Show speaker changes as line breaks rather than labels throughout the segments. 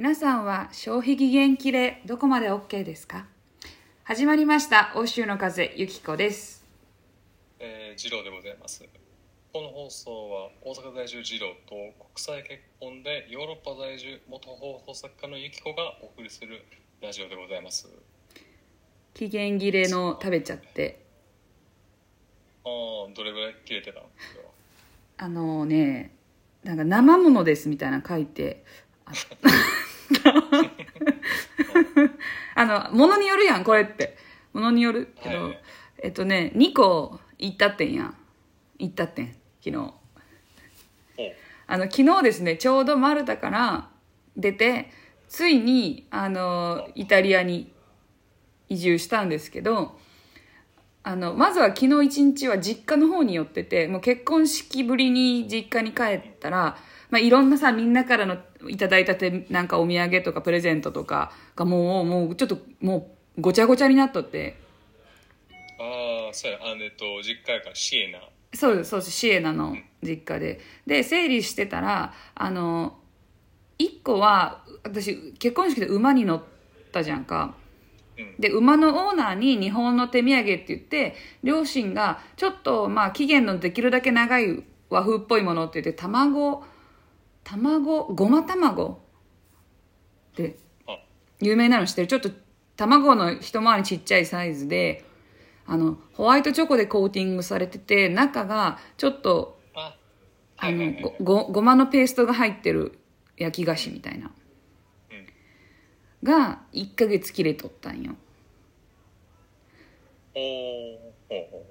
皆さんは消費期限切れどこまで OK ですか？始まりました欧州の風ゆきこです。
えー、二郎でございます。この放送は大阪在住二郎と国際結婚でヨーロッパ在住元放送作家のゆきこがお送りするラジオでございます。
期限切れの食べちゃって。
ああどれぐらい切れてたの
あのねなんか生ものですみたいなの書いて ああの、ものによるやん、これって。ものによるけど、
はい
えっとね、2個行ったってんやん。行ったってん、昨日。あの、昨日ですね、ちょうどマルタから出て、ついに、あの、イタリアに移住したんですけど、あの、まずは昨日一日は実家の方に寄ってて、もう結婚式ぶりに実家に帰ったら、まあ、いろんなさ、みんなからのいただいたて、なんかお土産とかプレゼントとかがもう、もうちょっと、もうごちゃごちゃになっとって、
ああそうや。あのえっと実家やからシエナ。
そうです、そうです、シエナの実家で。で、整理してたら、あの、一個は、私、結婚式で馬に乗ったじゃんか。
うん。
で、馬のオーナーに日本の手土産って言って、両親が、ちょっと、まあ、期限のできるだけ長い和風っぽいものって言って、卵、卵、ごま卵で、
あ。
有名なの知ってる？ちょっと卵の一回りちっちゃいサイズであのホワイトチョコでコーティングされてて中がちょっと
あ。
あのごごごまのペーストが入ってる焼き菓子みたいな、が1ヶ月切れとったんよ。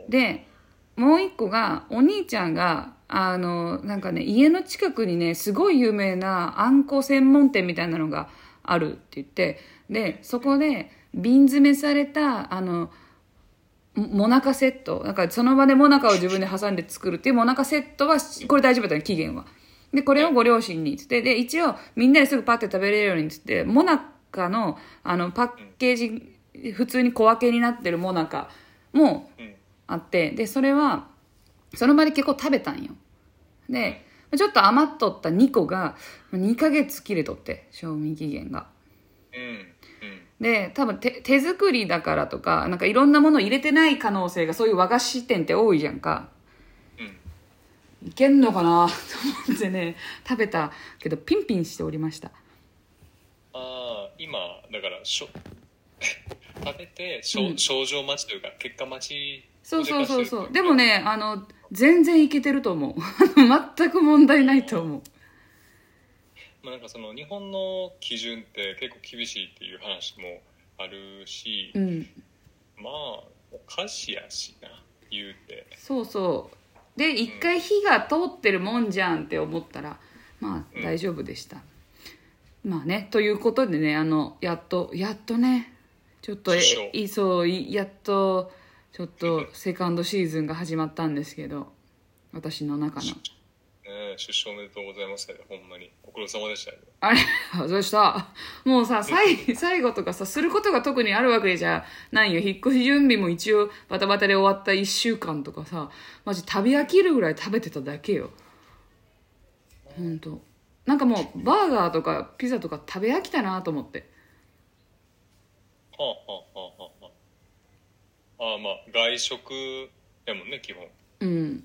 でもう一個がお兄ちゃんがあのなんかね家の近くにねすごい有名なあんこ専門店みたいなのがあるって言ってでそこで瓶詰めされたあのももなかセットなんかその場でもなかを自分で挟んで作るっていうもなかセットはこれ大丈夫だね期限は。でこれをご両親にっつってで一応みんなですぐパッて食べれるようにっつってもなかのあのパッケージ普通に小分けになってるもなかも
うん。
あってでそれはその場で結構食べたんよ。でちょっと余っとった2個が2ヶ月切れとって賞味期限が。
うんうん。
で多分手手作りだからとかなんかいろんなもの入れてない可能性がそういう和菓子店って多いじゃんか。
うん。
いけんのかな？と思ってね食べたけどピンピンしておりました。
ああ今だからしょ 食べて症状待ちというか結果待ち
そうそうそうそ
を
うでもねあの全然いけてると思う。全く問題ないと思う。
まあ、なんかその日本の基準って結構厳しいっていう話もあるし、
うん。
まあお菓子やしな言うて。
そうそう。で一回火が通ってるもんじゃんって思ったらまあ大丈夫でした、まあねということでねあのやっとやっとねちょっとえそういやっとちょっとセカンドシーズンが始まったんですけど私の中の。
ねえ出生おめでとうございますよほんまに。ご苦労様でしたよ
あれそうした。もうさ最最後とかさすることが特にあるわけじゃないよ。引っ越し準備も一応バタバタで終わった1週間とかさマジ食べ飽きるぐらい食べてただけよ。ほんと。なんかもうバーガーとかピザとか食べ飽きたなと思って。
はあはあはあ。はああまあ外食やもんね基本。
うん。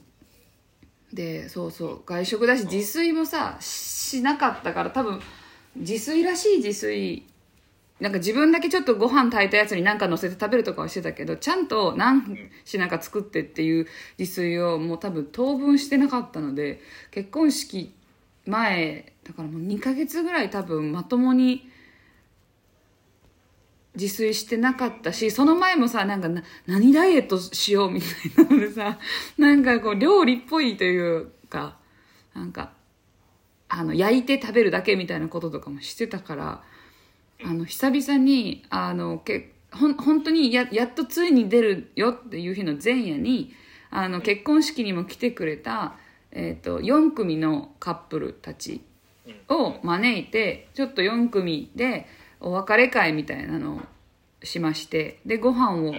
でそうそう。外食だし自炊もさしなかったから多分自炊らしい自炊なんか自分だけちょっとご飯炊いたやつに何か乗せて食べるとかはしてたけどちゃんと何品か作ってっていう自炊をもう多分当分してなかったので結婚式前だからもう2ヶ月ぐらい多分まともに自炊してなかったしその前もさなんかな何ダイエットしようみたいなのでさ なんかこう料理っぽいというかなんかあの焼いて食べるだけみたいなこととかもしてたからあの久々にあのけほん本当にややっとついに出るよっていう日の前夜にあの結婚式にも来てくれた、えー、と4組のカップルたちを招いてちょっと4組でお別れ会みたいなのをしましてでご飯を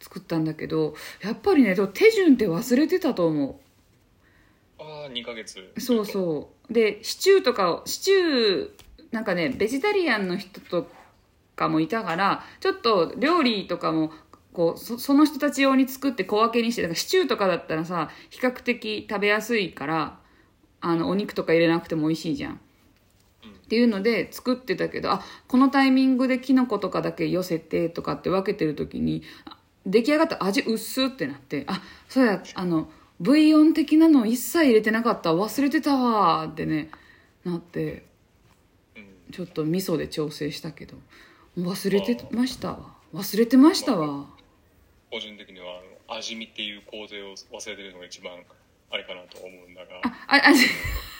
作ったんだけどやっぱりね手順って忘れてたと思
ああ2ヶ月。
うそうそう。でシチューとかをシチューなんかねベジタリアンの人とかもいたからちょっと料理とかもこうそその人たち用に作って小分けにしてだからシチューとかだったらさ比較的食べやすいからあのお肉とか入れなくても美味しいじゃん。っていうので作ってたけどあこのタイミングでキノコとかだけ寄せてとかって分けてる時に出来上がった味薄ってなってあそうやあのブイヨン的なの一切入れてなかった忘れてたわってねなってちょっと味噌で調整したけど忘れてましたわ。忘れてましたわ。
個人的には味見っていう工程を忘れてるのが一番あれかなと思うんだが。
ああ味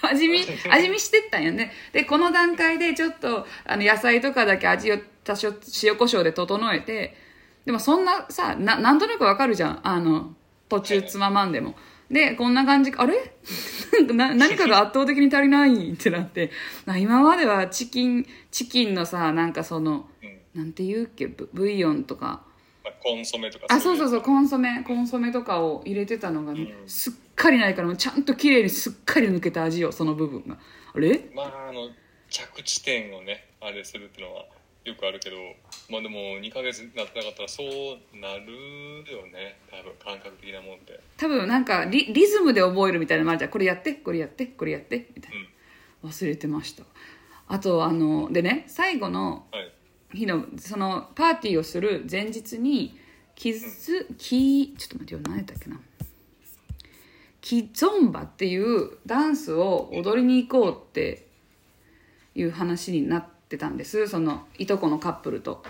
味見？味見してったんよね。でこの段階でちょっとあの野菜とかだけ味を多少塩コショウで整えてでもそんなさななんとなくわかるじゃん。あの途中つままんでも。でこんな感じあれ？な何かが圧倒的に足りないってなって。あ今まではチキンチキンのさなんかその
うん。
なんて言うっけ？ブブイヨンとか。
まあ、コンソメとか
あそうそうそう
う
コンソメコンソメとかを入れてたのが、
ん。
すっかりないからもうちゃんと綺麗にすっかり抜けた味よその部分が。あれ？
まああの着地点をねあれするっていうのはよくあるけどまあでも2ヶ月なってなかったらそうなるよね。多分感覚的なもんで。
多分なんかリリズムで覚えるみたいなのもあるじゃんこれやってこれやってこれやってみたいな。忘れてました。あとあのでね最後の
はい。
日のそのパーティーをする前日にキズキちょっと待ってよ何やったっけなキゾンバっていうダンスを踊りに行こうっていう話になってたんです。そのいとこのカップルと。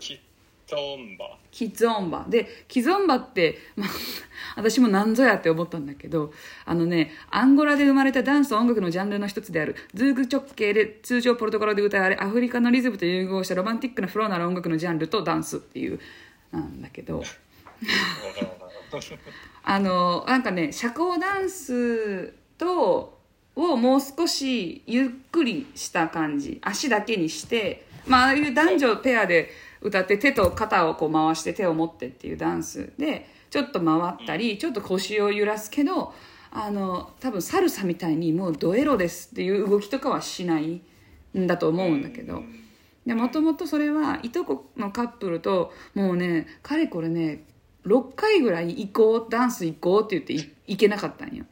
キットンバ。
キゾンバ。でキゾンバって、まあ、私も何ぞやって思ったんだけどあのねアンゴラで生まれたダンス音楽のジャンルの一つである。ズーグ直系で通常ポルトガルで歌われアフリカのリズムと融合したロマンティックなフローなる音楽のジャンルとダンスっていうなんだけどあのなんかね社交ダンスとをもう少しゆっくりした感じ。足だけにしてまあああいう男女ペアで歌って手と肩をこう回して手を持ってっていうダンスでちょっと回ったりちょっと腰を揺らすけどあの多分サルサみたいにもうドエロですっていう動きとかはしないんだと思うんだけど。でもともとそれはいとこのカップルともうねかれこれね6回ぐらい行こうダンス行こうって言ってい行けなかったんよ。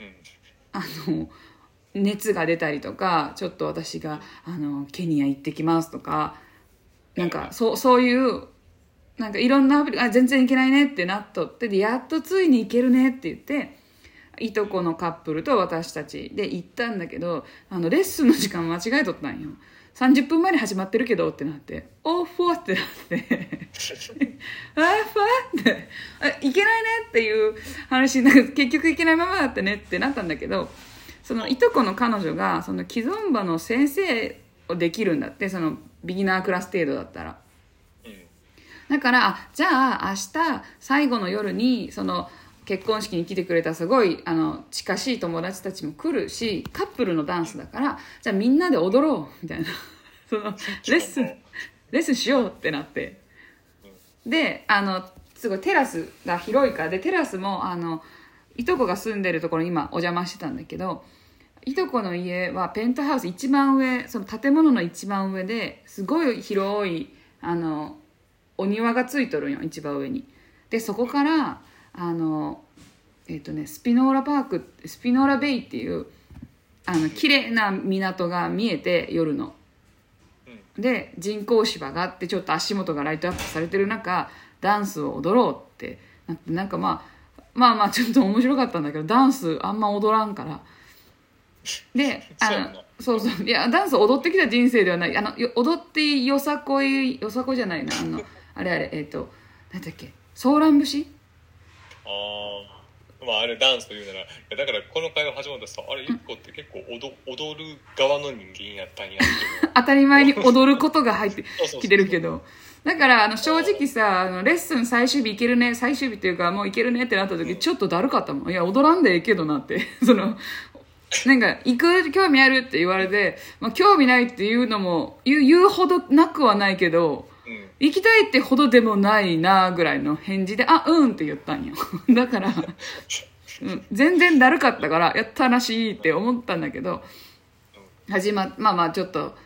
うん。
あの熱が出たりとかちょっと私があのケニア行ってきますとかなんかそうそういうなんかいろんなアプリあ全然行けないねってなっとってでやっとついに行けるねって言っていとこのカップルと私たちで行ったんだけどあのレッスンの時間間違えとったんよ30分前に始まってるけどってなって「オーフォー」ってなって「あーファー」って「あいけないね」っていう話なんか結局いけないままだったねってなったんだけどそのいとこの彼女がその既存馬の先生をできるんだってそのビギナークラス程度だったら。
うん。
だからあじゃあ明日最後の夜にその結婚式に来てくれたすごいあの近しい友達たちも来るしカップルのダンスだからじゃあみんなで踊ろうみたいな。そのレッスンレッスンしようってなって。であのすごいテラスが広いからでテラスもあのいとこが住んでるところに今お邪魔してたんだけどいとこの家はペントハウス一番上その建物の一番上ですごい広いあのお庭がついとるんよ一番上に。でそこからあのえっ、とねスピノーラパークスピノーラベイっていうあの綺麗な港が見えて夜の。で人工芝があってちょっと足元がライトアップされてる中ダンスを踊ろうってなってなんかまあまあまあちょっと面白かったんだけどダンスあんま踊らんから。であの
そう
そういやダンス踊ってきた人生ではない。あのよ踊ってよさこいよさこいじゃないな。あのあれあれえっ、と何だっけソーラン節
ああまああれダンスというならいやだからこの会話始まったらさあれゆっこって結構踊踊る側の人間やったんや
当たり前に踊ることが入って きてるけど。だからあの正直さあのレッスン最終日いけるね最終日っていうかもういけるねってなった時ちょっとだるかったもん。いや踊らんでええけどなって。そのなんか行く興味あるって言われて、まあ、興味ないっていうのも言う言うほどなくはないけど
うん
行きたいってほどでもないなぐらいの返事で「あうん」って言ったんよ。だから、うん、全然だるかったからやったらしいって思ったんだけど始ままあまあちょっと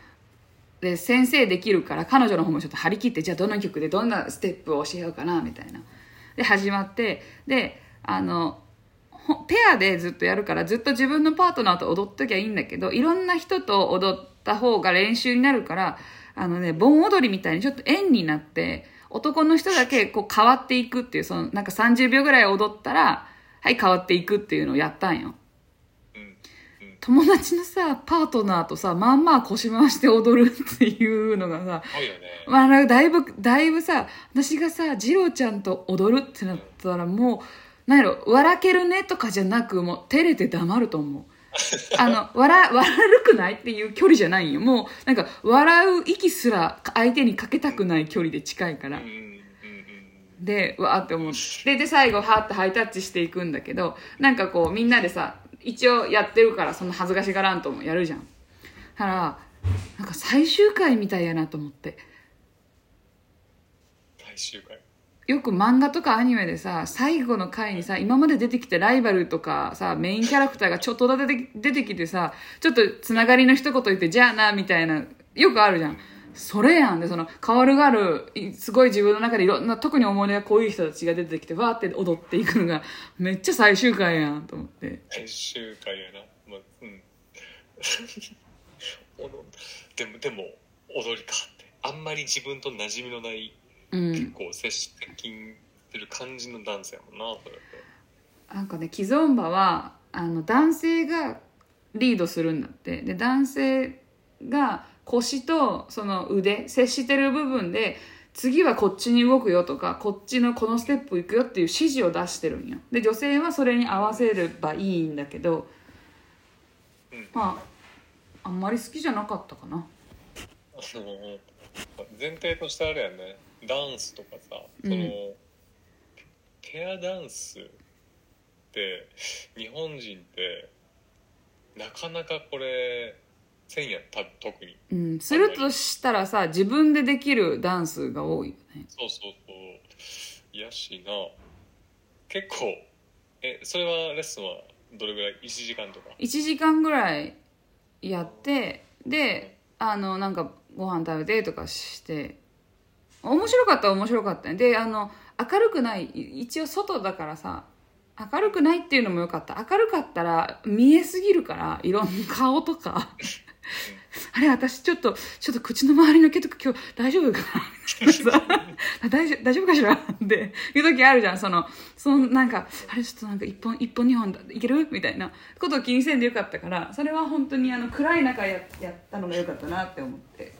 で先生できるから彼女の方もちょっと張り切ってじゃあどの曲でどんなステップを教えようかなみたいな。で始まってであのペアでずっとやるからずっと自分のパートナーと踊っときゃいいんだけどいろんな人と踊った方が練習になるからあのね盆踊りみたいにちょっと円になって男の人だけこう変わっていくっていうそのなんか30秒ぐらい踊ったらはい変わっていくっていうのをやったんよ。友達のさパートナーとさまんま腰回して踊るっていうのがさまあ、だいぶ、だいぶさ、私がさ、次郎ちゃんと踊るってなったらもう、なんやろ、笑けるねとかじゃなく、もう照れて黙ると思う。あの、笑、笑るくないっていう距離じゃないんよ。もう、なんか、笑う息すら相手にかけたくない距離で近いからで、わーって思って、で、最後、はーってハイタッチしていくんだけど、なんかこう、みんなでさ、一応やってるから、その恥ずかしがらんともやるじゃん。だから、なんか最終回みたいやなと思って。
最終回
よく漫画とかアニメでさ最後の回にさ今まで出てきたライバルとかさメインキャラクターがちょっとだけ出てきてさちょっとつながりの一言言ってじゃあなみたいなよくあるじゃん。それやんでその変わるがあるすごい自分の中でいろんな特に思い出が濃いう人たちが出てきてわーって踊っていくのがめっちゃ最終回やんと思って。
最終回やな。まあうん。でもでも踊りかって。あんまり自分と馴染みのない
うん。
こう接触する感じのダンスやもんなそれって
なんかねキゾンバはあの男性がリードするんだって。で男性が腰とその腕接してる部分で次はこっちに動くよとかこっちのこのステップ行くよっていう指示を出してるんよ。で女性はそれに合わせればいいんだけど
うん。
まああんまり好きじゃなかったかな。
あの前提としてあれやねダンスとかさその、
うん
ペアダンスって日本人ってなかなかこれせんやんた特に。
うん。するとしたらさ自分でできるダンスが多いよね。
そうそうそう。いやしな結構えそれはレッスンはどれぐらい？1時間とか
？1時間ぐらいやってであのなんかご飯食べてとかして面白かったは面白かった。ねであの明るくないい一応外だからさ明るくないっていうのもよかった。明るかったら見えすぎるからいろんな顔とか。あれ私ちょっとちょっと口の周りの毛とか今日大丈夫かな？大丈夫大丈夫かしら？っていう時あるじゃん。そのそのなんかあれちょっとなんか一本一本二本だいける？みたいな。ことを気にせんでよかったからそれは本当にあの暗い中ややったのがよかったなって思って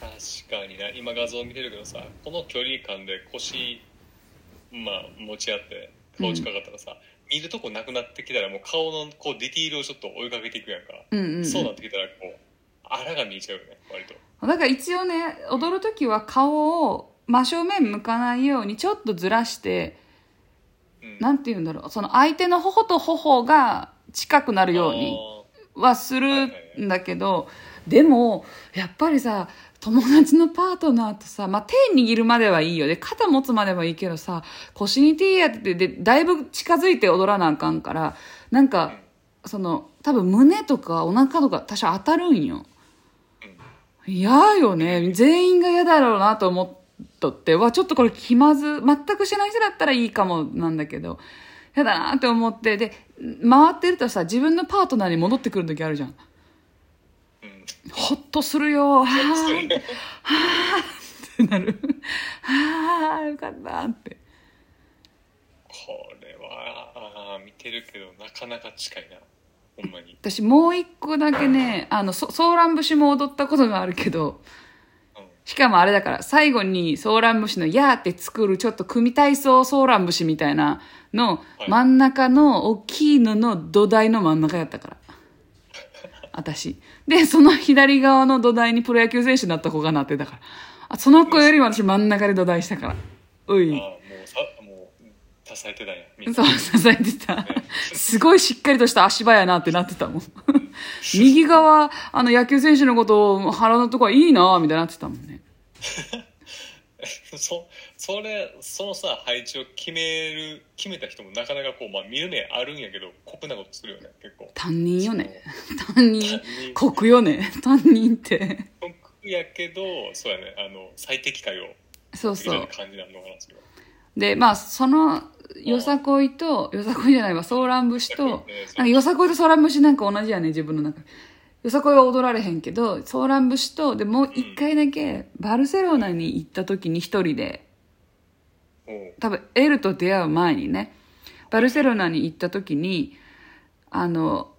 確かにな。今画像見てるけどさこの距離感で腰まあ持ち合って顔近かったらさ、見るとこなくなってきたらもう顔のこうディティールをちょっと追いかけていくやんか、
うんうん、うん、
そうなってきたらこうあらが見えちゃうよね割と。
だから一応ね踊る時は顔を真正面向かないようにちょっとずらして
うん。
なんて言うんだろう。その相手の頬と頬が近くなるようにはするんだけどでもやっぱりさ友達のパートナーとさ、まあ、手握るまではいいよ。で肩持つまではいいけどさ腰に手当ててでだいぶ近づいて踊らなあかんからなんかその多分胸とかお腹とか多少当たるんよ。嫌よね。全員が嫌だろうなと思っとって。わちょっとこれ気まず全くしない人だったらいいかもなんだけど。嫌だなって思って。で回ってるとさ自分のパートナーに戻ってくる時あるじゃん。ほっとするよ。はー。ってはー。ってなる。はあよかったって。
これは見てるけどなかなか近いな。ほんまに、
私もう一個だけねあのそソーラン節も踊ったことがあるけど
うん、
しかもあれだから最後にソーラン節の「やー」って作るちょっと組体操ソーラン節みたいなの
はい。
真ん中の大きいのの土台の真ん中やったから私。でその左側の土台にプロ野球選手になった子がなってたから。あその子よりも私真ん中で土台したから。うい。
もうさもう支えてたんや。みんな。
そう支えてた。すごいしっかりとした足場やなってなってたもん。右側あの野球選手のことを腹のとこはいいなみたいになってたもんね。
そそれそのさ配置を決める決めた人もなかなかこう、まあ、見る目あるんやけど酷なことするよね結構。
担任よね。担任。酷よね。担任って。
酷やけどそうやねあの最適解を
そうそう。
感じなのかなそれは。
でまあそのよさこいとよさこいじゃないわソーラン節となんかよさこいとソーラン節なんか同じやね自分の中。でよさこいは踊られへんけどソーラン節とでもう一回だけバルセロナに行った時に一人で多分エルと出会う前にねバルセロナに行った時にあの、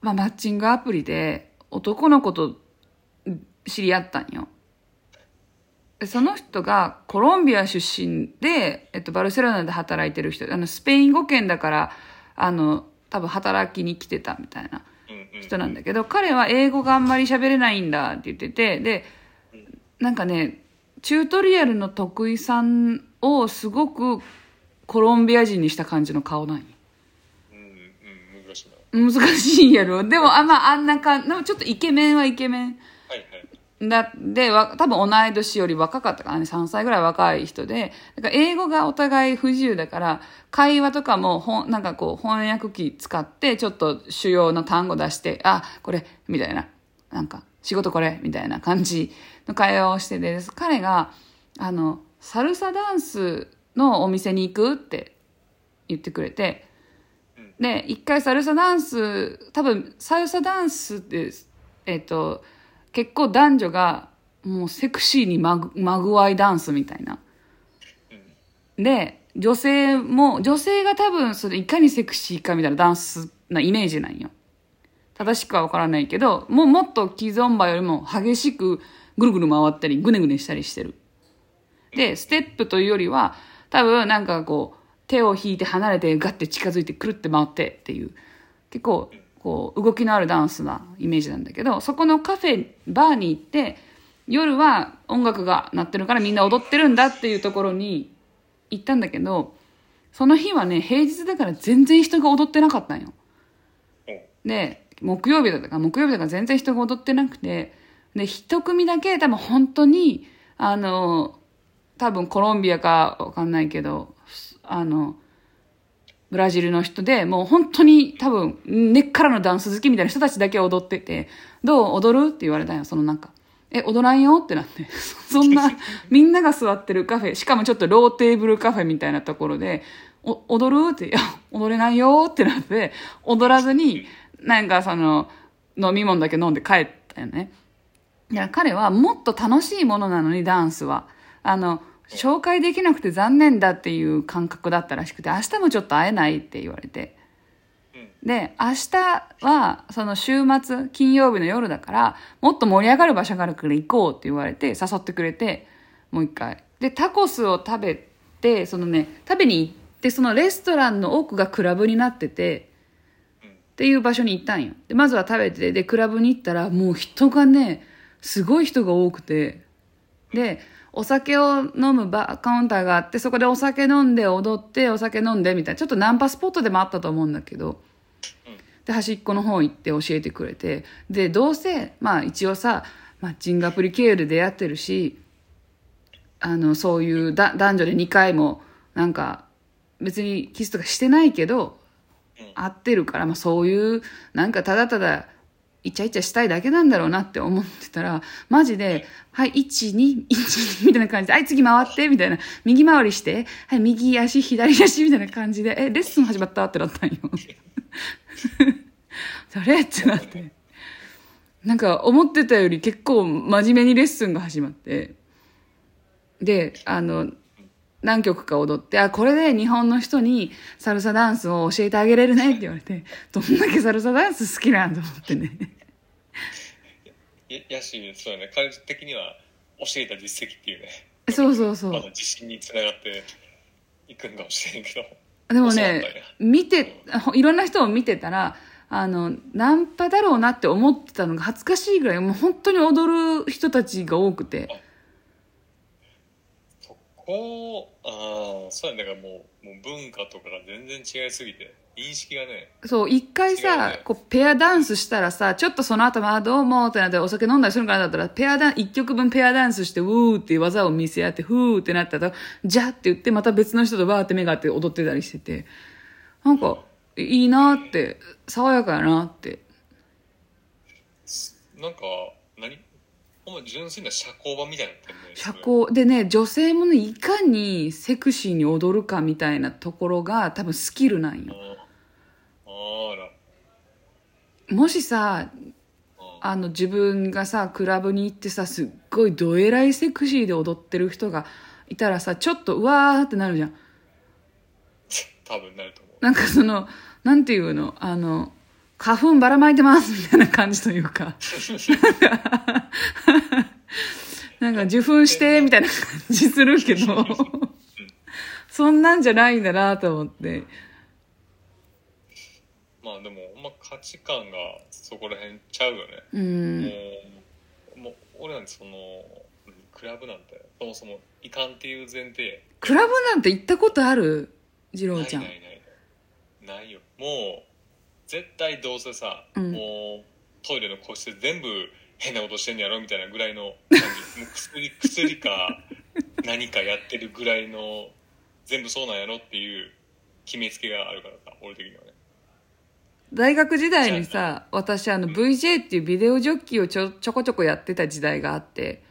まあ、マッチングアプリで男の子と知り合ったんよ。でその人がコロンビア出身で、えっと、バルセロナで働いてる人あのスペイン語圏だからあの多分働きに来てたみたいな人なんだけど彼は英語があんまり喋れないんだって言っててでなんかねチュートリアルの得意さんをすごくコロンビア人にした感じの顔なんよ
うんうん難しいな。
難しいやろ。でもあ,、まあ、あんな感じでもちょっとイケメンはイケメン。
はいはい。
だでわ多分同い年より若かったからね。3歳ぐらい若い人で。だから英語がお互い不自由だから会話とかもほんなんかこう翻訳機使ってちょっと主要な単語出してあこれみたいな。なんか仕事これみたいな感じの会話をしてて。彼があのサルサダンスのお店に行くって言ってくれてで一回サルサダンス多分サルサダンスってえっ、と結構男女がもうセクシーにまぐまぐわいダンスみたいな。で女性も女性が多分それいかにセクシーかみたいなダンスなイメージなんよ。正しくは分からないけどもうもっと既存馬よりも激しくぐるぐる回ったりぐねぐねしたりしてるでステップというよりは多分なんかこう手を引いて離れてガッて近づいてくるって回ってっていう。結構こう動きのあるダンスなイメージなんだけどそこのカフェバーに行って夜は音楽が鳴ってるからみんな踊ってるんだっていうところに行ったんだけどその日はね平日だから全然人が踊ってなかったんよ。で木曜日だったから木曜日だから全然人が踊ってなくてで一組だけ多分本当にあの多分コロンビアかわかんないけどあのブラジルの人でもう本当に多分根っからのダンス好きみたいな人たちだけ踊ってて「どう踊る?」って言われたんよそのなんか「え踊らんよ?」ってなって そんなみんなが座ってるカフェしかもちょっとローテーブルカフェみたいなところで「お踊る?」って「いや踊れないよ」ってなって踊らずになんかその飲み物だけ飲んで帰ったよね。いや彼はもっと楽しいものなのにダンスはあの紹介できなくて残念だっていう感覚だったらしくて明日もちょっと会えないって言われて。で明日はその週末金曜日の夜だからもっと盛り上がる場所があるから行こうって言われて誘ってくれてもう一回。でタコスを食べてそのね食べに行ってそのレストランの奥がクラブになっててっていう場所に行ったんよ。でまずは食べてでクラブに行ったらもう人がねすごい人が多くて。でお酒を飲むバーカウンターがあってそこでお酒飲んで踊ってお酒飲んでみたいなちょっとナンパスポットでもあったと思うんだけどで端っこの方行って教えてくれてでどうせまあ一応さマッチングアプリ経由で出会ってるしあのそういうだ男女で2回もなんか別にキスとかしてないけど会ってるから、まあ、そういうなんかただただイチャイチャしたいだけなんだろうなって思ってたらマジで「はい1212」みたいな感じで「はい次回って」みたいな「右回りして」「はい右足左足」みたいな感じで「えレッスン始まった?」ってなったんよ。それってなって。なんか思ってたより結構真面目にレッスンが始まって。であの何曲か踊って、あ、これで日本の人にサルサダンスを教えてあげれるねって言われて、どんだけサルサダンス好きなんと思ってね。
ややしそうやね彼的には教えた実績っていうね
そうそうそう。
まだ自信につながっていくんかもしれんけど
でもね見て、いろんな人を見てたら、あの、ナンパだろうなって思ってたのが恥ずかしいぐらい、もう本当に踊る人たちが多くて。
そこああそうやね。だからもうもう文化とかが全然違いすぎて認識がね
そう、一回
違う
さ
ね、
こう、ペアダンスしたらさ、ちょっとその後、まあ、どうもってなってお酒飲んだりするからだったら、ペアダン、一曲分ペアダンスして、ウーっていう技を見せ合って、フーってなったら、じゃって言って、また別の人とバーって目が合って踊ってたりしてて、なんか、いいなって、爽やかやなって。
なんか何？ほんま純粋な社交場みたいになってんね。
社交、でね、女性もね、いかにセクシーに踊るかみたいなところが、多分スキルなんよ。
ああら。
もしさ、あの自分がさクラブに行ってさすっごいどえらいセクシーで踊ってる人がいたらさちょっとうわーってなるじゃん。
多分なると思う。
なんかそのなんていうの？あの花粉ばらまいてますみたいな感じというか。なんか受粉してみたいな感じするけど。そんなんじゃないんだなと思って。
まあでもほんま価値観がそこら辺ちゃうよね。
うん。
もうもう俺なんてそのうんクラブなんてそもそもいかんっていう前提。
クラブなんて行ったことある？次郎ちゃん。
ないないない。ないよ。もう絶対どうせさ、
うん。
もうトイレの個室で全部変なことしてんやろみたいなぐらいの感じ。もう薬薬か何かやってるぐらいの全部そうなんやろっていう決めつけがあるからさ俺的にはね。
大学時代にさ私あの VJ っていうビデオジョッキーをちょちょこちょこやってた時代があって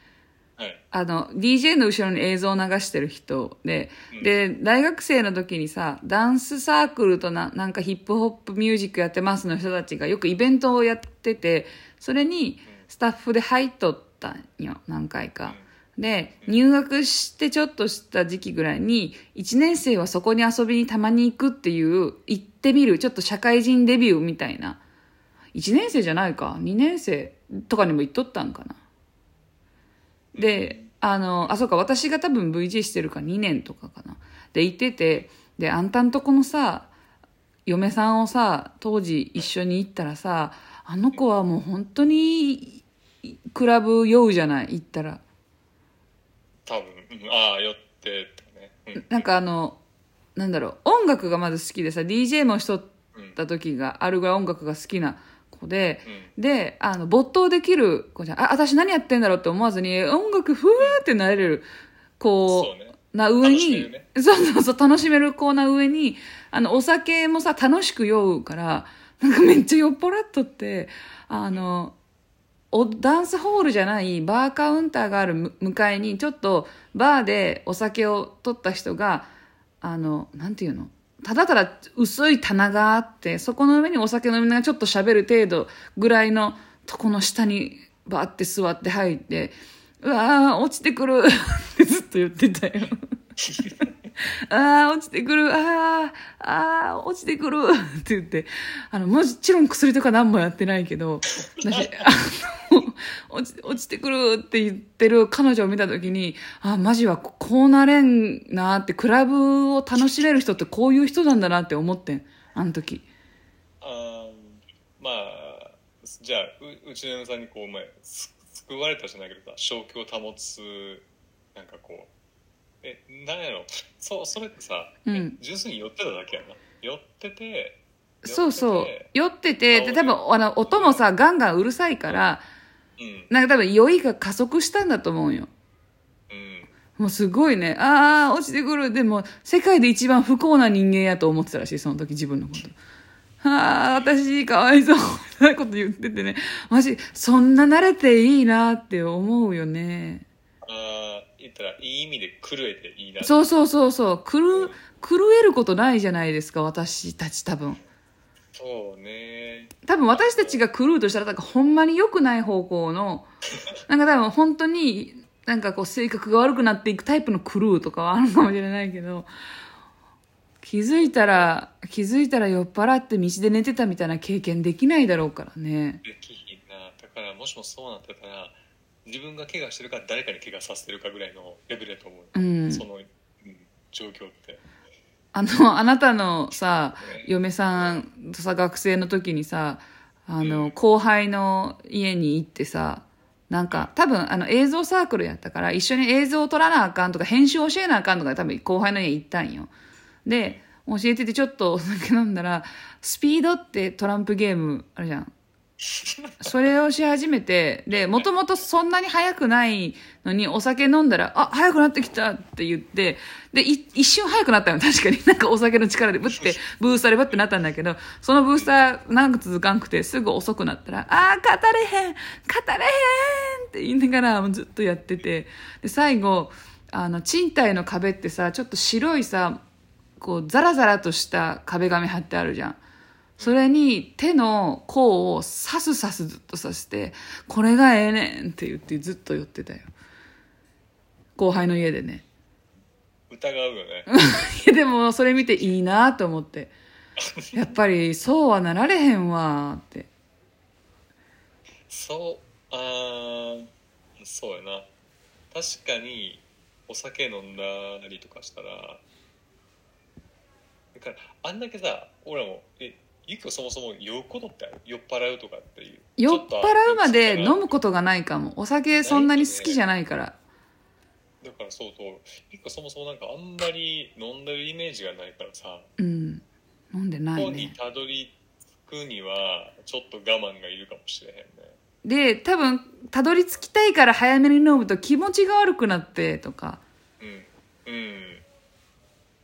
はい。
あの DJ の後ろに映像を流してる人で、
うん。
で大学生の時にさダンスサークルとななんかヒップホップミュージックやってますの人たちがよくイベントをやっててそれにスタッフで入っとったんよ何回か。で入学してちょっとした時期ぐらいに1年生はそこに遊びにたまに行くっていう行ってみるちょっと社会人デビューみたいな。1年生じゃないか。2年生とかにも行っとったんかなであのあそうか私が多分 VG してるから2年とかかな。で行っててであんたんとこのさ嫁さんをさ当時一緒に行ったらさあの子はもう本当にクラブ酔うじゃない行ったら。
多分、うんああ寄ってとかね。うん。
なんかあのなんだろう音楽がまず好きでさ DJ もしとっ
うん
た時があるぐらい音楽が好きな子で、
うん。
であの没頭できる子じゃん。あ私何やってんだろうって思わずに音楽ふーってなれる子な上に、
ね。
そうそうそう楽しめる子な上にあのお酒もさ楽しく酔うからなんかめっちゃ酔っ払っとってあのおダンスホールじゃないバーカウンターがあるむ向かいにちょっとバーでお酒を取った人があのなんていうの？ただただ薄い棚があってそこの上にお酒飲みながらちょっと喋る程度ぐらいのとこの下にバーって座って入ってうわー落ちてくるってずっと言ってたよ。ああ、落ちてくる、ああ、ああ、落ちてくる。って言って、あの、もちろん薬とか何もやってないけど、私、あの、落ち落ちてくるって言ってる彼女を見たときに、あ、マジはここうなれんなって、クラブを楽しめる人ってこういう人なんだなって思ってん、あの時。
あーまあじゃあううちの嫁さんにこう、まあ、す救われたじゃないけどさ正気を保つなんかこうえなんやろそそれってさ、
うん
え純粋に寄ってただけやな寄ってて
そうそう
寄ってて。
酔ってて、で、多分、あの、音もさ、ガンガンうるさいから、
うん
なんか多分酔いが加速したんだと思うよ。
うん
もうすごいね。ああ、落ちてくる。でも、世界で一番不幸な人間やと思ってたらしい、その時自分のこと。ああ、私、かわいそう。みたいなこと言っててね。マジ、そんな慣れていいなって思うよね。
ああ言ったらいい意味で狂えていいな
そうそうそうそう。狂、狂えることないじゃないですか、私たち多分。
そうね
多分私たちが狂うとしたら、なんかほんまに良くない方向の、なんか多分本当に、なんかこう性格が悪くなっていくタイプの狂うとかはあるかもしれないけど、気づいたら、気づいたら酔っ払って道で寝てたみたいな経験できないだろうからね。
できひんなだからもしもそうなってたら自分が怪我してるか誰かに怪我させてるかぐらいのレベルだと思う、
うん。
その、うん、状況って。
あの、あなたのさ、嫁さんとさ、学生の時にさ、あの、後輩の家に行ってさ、なんか、多分、あの、映像サークルやったから、一緒に映像を撮らなあかんとか、編集教えなあかんとか、多分、後輩の家行ったんよ。で、教えててちょっとお酒飲んだら、スピードってトランプゲームあるじゃん。それをし始めて、で、もともとそんなに速くないのにお酒飲んだら、あ、速くなってきたって言って、で、一瞬速くなったの、確かに。なんかお酒の力でブッて、ブースターでブッてなったんだけど、そのブースター長く続かんくて、すぐ遅くなったら、あー、語れへん語れへんって言いながら、ずっとやってて、で、最後、あの、賃貸の壁ってさ、ちょっと白いさ、こう、ザラザラとした壁紙貼ってあるじゃん。それに手の甲を刺す刺すずっと刺して、これがええねんって言ってずっと言ってたよ。後輩の家でね。
疑うよね
いやでもそれ見ていいなと思って。やっぱりそうはなられへんわって。
そうあーそうやな確かにお酒飲んだりとかしたらだからあんだけさ俺らもえゆきこそもそも酔うことってある酔っ払うとかっていう
酔っ払うまで飲
む
むことがないかも。お酒そんなに好きじゃないから。
だからそうそうゆきこそもそもなんかあんまり飲んでるイメージがないからさ
うん。飲んでな
ここに
いね。
たどり着くにはちょっと我慢がいるかもしれへんね
で、多分、たどり着きたいから早めに飲むと気持ちが悪くなってとか。
うんうん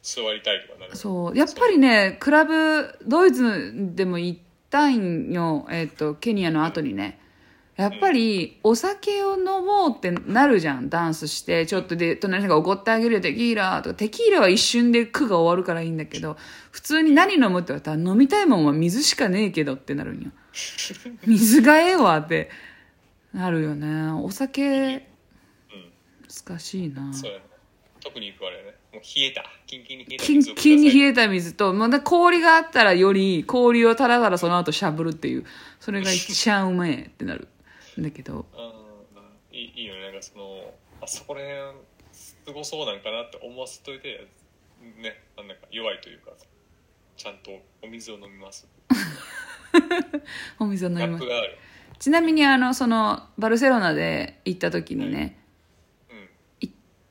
座りたいとかなる？
そう。やっぱりね、クラブ、ドイツでも行ったんよ。えっ、と、ケニアの後にね。やっぱり、お酒を飲もうってなるじゃん。ダンスして。ちょっとで、隣の人がおごってあげるよ、テキーラとか。テキーラは一瞬で句が終わるからいいんだけど、普通に何飲むって言われたら、飲みたいもんは水しかねえけどってなるんよ。水がええわってなるよね。お酒、
うん
難しいな。
ね特に行くあれねもう冷えた。キンキンに冷えた
キン
水をください。
キンに冷えた水と、まだ氷があったらより氷をたらたらその後しゃぶるっていう、それが一番うめえってなる。んだけど、
うんいいいいよね。なんかそのあそこら辺すごそうなんかなって思わせといてねなんか弱いというかちゃんとお水を飲みます。
お水を飲みます。ちなみにあの、その、バルセロナで行った時にね、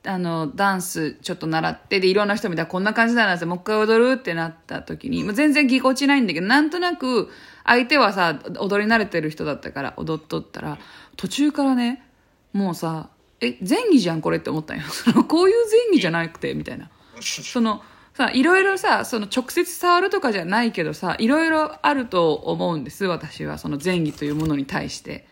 あの、ダンスちょっと習って、で、いろんな人見たらこんな感じだなって、もう一回踊るってなった時に、もう全然ぎこちないんだけど、なんとなく、相手はさ、踊り慣れてる人だったから、踊っとったら、途中からね、もうさ、え、前儀じゃんこれって思ったんよ。そのこういう前儀じゃなくて、みたいな。その、さ、いろいろさ、その直接触るとかじゃないけどさ、いろいろあると思うんです、私は。その前儀というものに対して。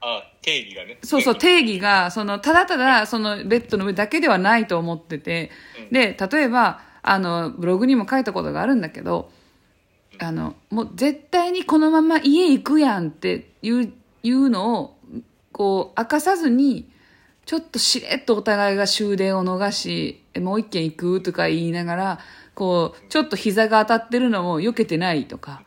あ定義がね。
そうそう、
定
定義が、その、ただただ、その、ベッドの上だけではないと思ってて、で、例えば、あの、ブログにも書いたことがあるんだけど、あの、もう絶対にこのまま家行くやんっていう、いうのを、こう、明かさずに、ちょっとしれっとお互いが終電を逃し、えもう一軒行くとか言いながら、こう、ちょっと膝が当たってるのも避けてないとか。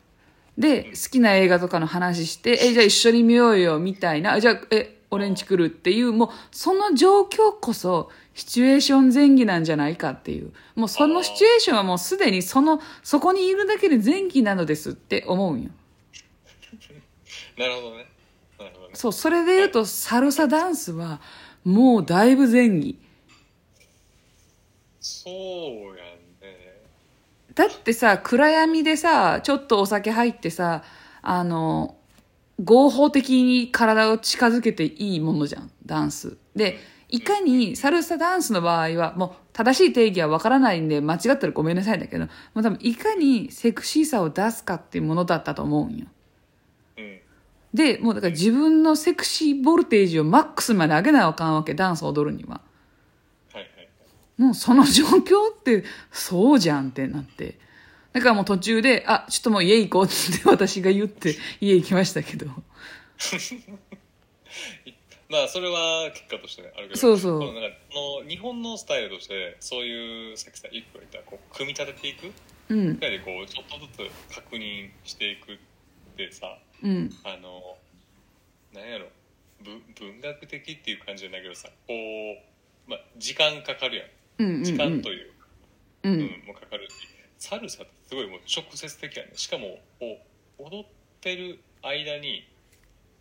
で、好きな映画とかの話して、え、じゃあ一緒に見ようよ、みたいな。じゃあ、え、俺んち来るっていう、もう、その状況こそ、シチュエーション前儀なんじゃないかっていう。もうそのシチュエーションはもうすでにその、そこにいるだけで前儀なのですって思うんよ。
なるほどねなるほどね
そう、それで言うと、サルサダンスは、もうだいぶ前儀。
そう
だってさ、暗闇でさ、ちょっとお酒入ってさ、あの、合法的に体を近づけていいものじゃん、ダンス。で、いかに、サルサダンスの場合は、もう、正しい定義はわからないんで、間違ったらごめんなさいだけど、もう多分、いかにセクシーさを出すかっていうものだったと思うんよ。
うん
で、もうだから自分のセクシーボルテージをマックスまで上げなあかんわけ、ダンスを踊るには。もうその状況って、そうじゃんってなって。だからもう途中で、あ、ちょっともう家行こうって私が言って 家行きましたけど。
まあそれは結果としてねあるけど
そうそう
なんかこの日本のスタイルとしてそういうさっきさ一個言ったこう組み立てていく
うん、
でこうちょっとずつ確認していくってさ
うん、
あのなんやろぶ文学的っていう感じじゃないけどさこう、まあ、時間かかるやん。時間というか、
う
うん
ん、
もうかかるしサルサってすごいもう直接的やね。しかも踊ってる間に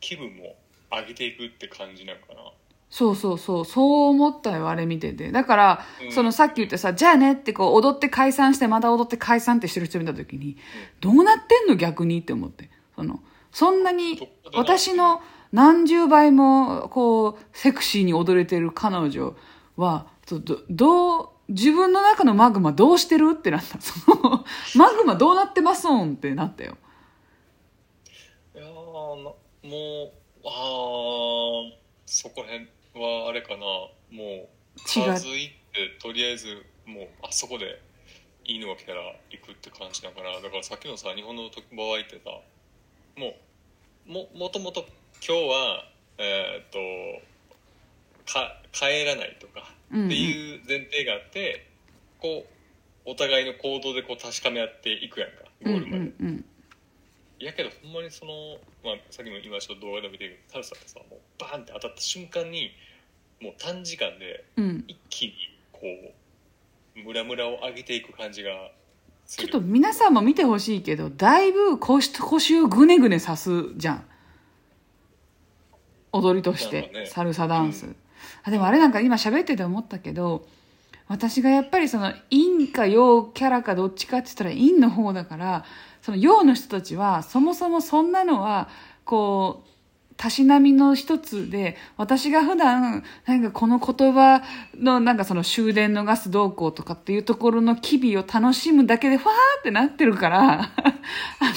気分も上げていくって感じなのかな。
そうそうそう、そう思ったよ、あれ見てて。だから、
うん。
そのさっき言ってさ、じゃあねってこう踊って解散して、また踊って解散ってしてる人見た時に、どうなってんの逆にって思って。その、そんなに私の何十倍もこう、セクシーに踊れてる彼女は、ど、どどう、自分の中のマグマどうしてる？ってなった。その、マグマどうなってますん？ってなったよ。
いやもうあーそこら辺はあれかな。もう
違う
とりあえずもうあそこでいいのが来たら行くって感じだから。だからさっきのさ日本の時場合ってさもうももともと今日はえーっとか帰らないとかって
うんうん
いう前提があって、こうお互いの行動でこう確かめ合っていくやんか
うんう
ゴールまで。
んうん。
やけどほんまにその、まあ、さっきも今ちょっと動画で見てるけどタルさんってさもうバーンって当たった瞬間にもう短時間で
うん。
一気にこうムラムラを上げていく感じが
ちょっと皆さんも見てほしいけど、だいぶ腰と腰をぐねぐねさすじゃん。踊りとして、
ね
サルサダンス。
うん
あでもあれなんか今喋ってて思ったけど、私がやっぱりその陰か陽キャラかどっちかって言ったら陰の方だから、その陽の人たちはそもそもそんなのは、こう、たしなみの一つで、私が普段、なんかこの言葉のなんかその終電逃す動向とかっていうところの機微を楽しむだけでファーってなってるから、あ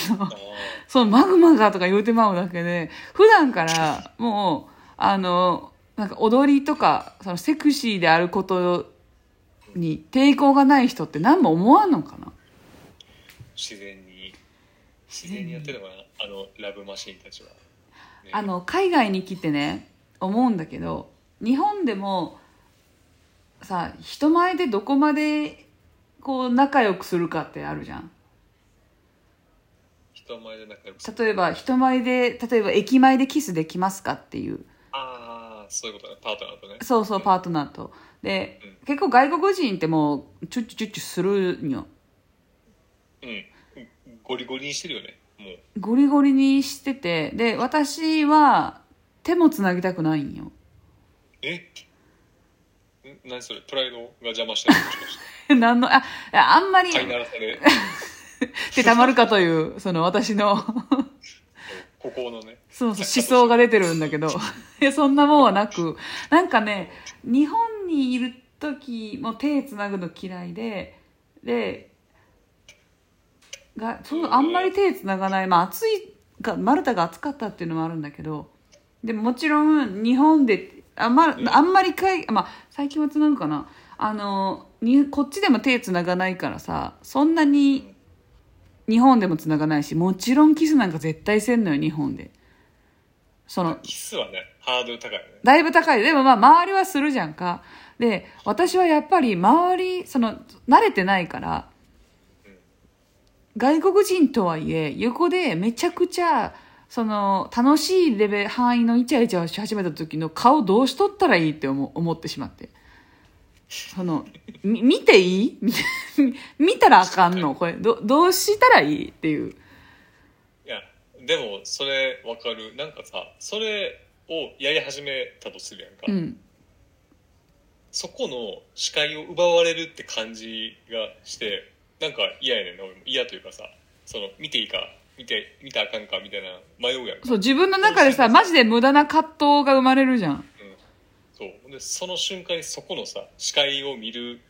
の、そのマグマがとか言うてまうだけで、普段からもう、あの、なんか踊りとか、そのセクシーであることに抵抗がない人って何も思わんのかな？
自然に自然にやってるのかな？あのラブマシーンたちは、ね。
あの、海外に来てね、思うんだけど、日本でも、さ、人前でどこまで、こう、仲良くするかってあるじゃん。
人前で仲良くする。
例えば、人前で、例えば駅前でキスできますかっていう。
そういうことね。パートナーとね。
そうそう、パートナーと。で
うん、
結構外国人ってもう、チュッチュチュッチュするんよ。
うん。ゴリゴリにしてるよね。もう。
ゴリゴリにしてて、で、私は、手もつなぎたくないんよ。
え？ん何それ？プライドが邪魔してるもしかして。
なんの、あ、あんまり。
飼いならされ
手 たまるかという、その私の、
ここのね。
そうそう、思想が出てるんだけど、いや、そんなもんはなく、なんかね、日本にいる時も手つなぐの嫌いで、で、が、そう、あんまり手つながない、まあ暑いが、マルタが暑かったっていうのもあるんだけど、でももちろん日本で、あんまあんまりかい、まあ最近はつなぐかな。あの、に、こっちでも手つながないからさ、そんなに日本でもつながないし、もちろんキスなんか絶対せんのよ、日本で。その、
キスはねハードル高いよね
だいぶ高い。でもまあ、周りはするじゃんか。で、私はやっぱり周り、その、慣れてないから、外国人とはいえ、横でめちゃくちゃ、その、楽しいレベル、範囲のイチャイチャをし始めた時の顔どうしとったらいいって思思ってしまって。その、み見ていい？見たらあかんの？これ、ど、どうしたらいい？っていう。
いやでもそれわかる。なんかさそれをやり始めたとするやんか、
うん。
そこの視界を奪われるって感じがしてなんか嫌やねんな俺も。嫌というかさその見ていいか見て見たらあかんかみたいな迷うやんか。
そう、自分の中でさ、マジで無駄な葛藤が生まれるじゃん。
そう。でその瞬間にそこのさ視界を見る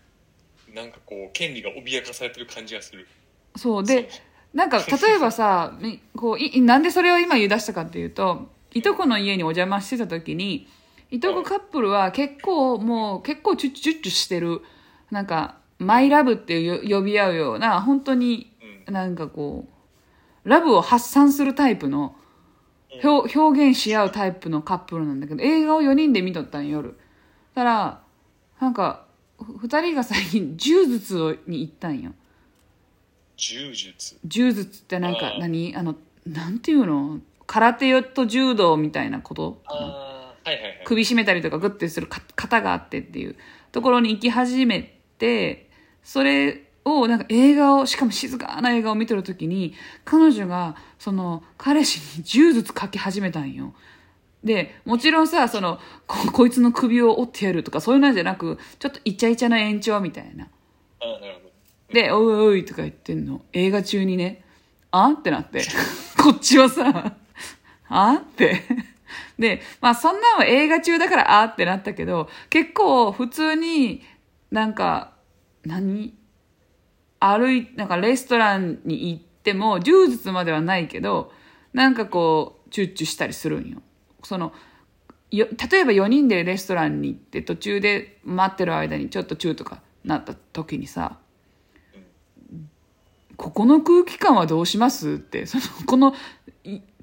なんかこう権利が脅かされてる感じがする。
そう。で、なんか、例えばさ、みこう、い、なんでそれを今言い出したかっていうと、いとこの家にお邪魔してた時に、いとこカップルは結構、もう、結構チュッチュッチュしてる、なんか、マイラブっていうよ呼び合うような、本当に、
うん。
なんかこう、ラブを発散するタイプの、表表現し合うタイプのカップルなんだけど、映画を4人で見とったんよ夜。たら、なんか、ふ二人が最近、柔術をに行ったんよ。
柔術？
柔術ってなんか何？あのなんていうの？空手と柔道みたいなこと？
ああはいはいはい。
首絞めたりとかグッてするか型があってっていうところに行き始めてそれをなんか映画をしかも静かな映画を見てる時に彼女がその彼氏に柔術かけ始めたんよで、もちろんさ、その、こ、こいつの首を折ってやるとかそういうのじゃなく、ちょっとイチャイチャな延長みたいな。
ああなるほど
で、おいおいとか言ってんの。映画中にね、あってなって。こっちはさ、あって。で、まあそんなんは映画中だからあってなったけど、結構普通になんか、何歩い、なんかレストランに行っても、柔術まではないけど、なんかこう、チュッチュしたりするんよ。その、よ例えば4人でレストランに行って途中で待ってる間にちょっとチューとかなった時にさ、ここの空気感はどうします？って、その、この、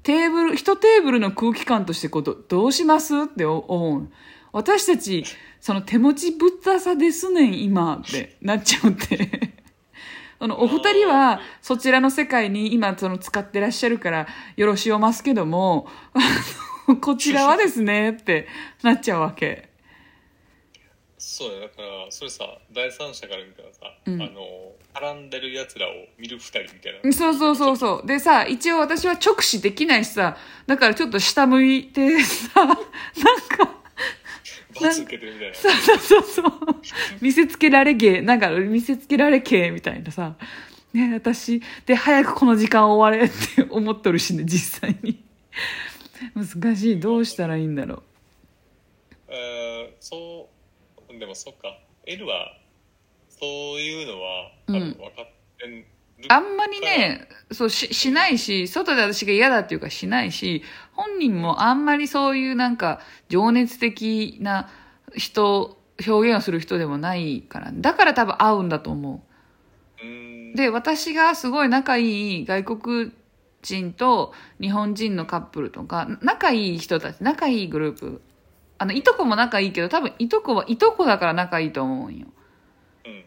テーブル、一テーブルの空気感としてこうど、どうします？って思う。私たち、その手持ちぶったさですねん、今ってなっちゃうって。あの、お二人はそちらの世界に今その使ってらっしゃるからよろしおますけども、こちらはですねってなっちゃうわけ。
そうだだからそれさ第三者から見たらさ、
うん
あの絡んでるやつらを見る二人みたいな
そうそうそうそう。でさ、一応私は直視できないしさ、だからちょっと下向いてさ、なんか、
罰受けてるみたいな
そうそうそう。見せつけられ芸、なんか見せつけられ系みたいなさ。ね、私、で、早くこの時間終われって思っとるしね、実際に。難しい。どうしたらいいんだろう。
えーそうでもそっか L はそういうのは
うん
多分分かってる
あんまりね、そうし、しないし、外で私が嫌だっていうかしないし、本人もあんまりそういうなんか、情熱的な人、表現をする人でもないから、だから多分合うんだと思
う。
で、私がすごい仲いい外国人と日本人のカップルとか、仲いい人たち、仲いいグループ。あの、いとこも仲いいけど、多分いとこはいとこだから仲いいと思うんよ。
うん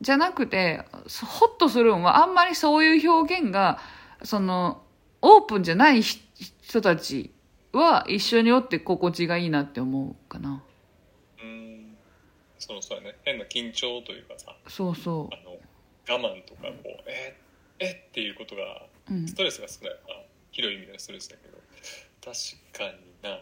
じゃなくて、そホッとするのはあんまりそういう表現が、その、オープンじゃないひ人たちは一緒におって心地がいいなって思うかな。
うーんそのそうやね変な緊張というかさ
そうそ
あの我慢とかこうええっていうことが
う。うん
ス。トレスが少ないから広い意味でのストレスだけど確かにな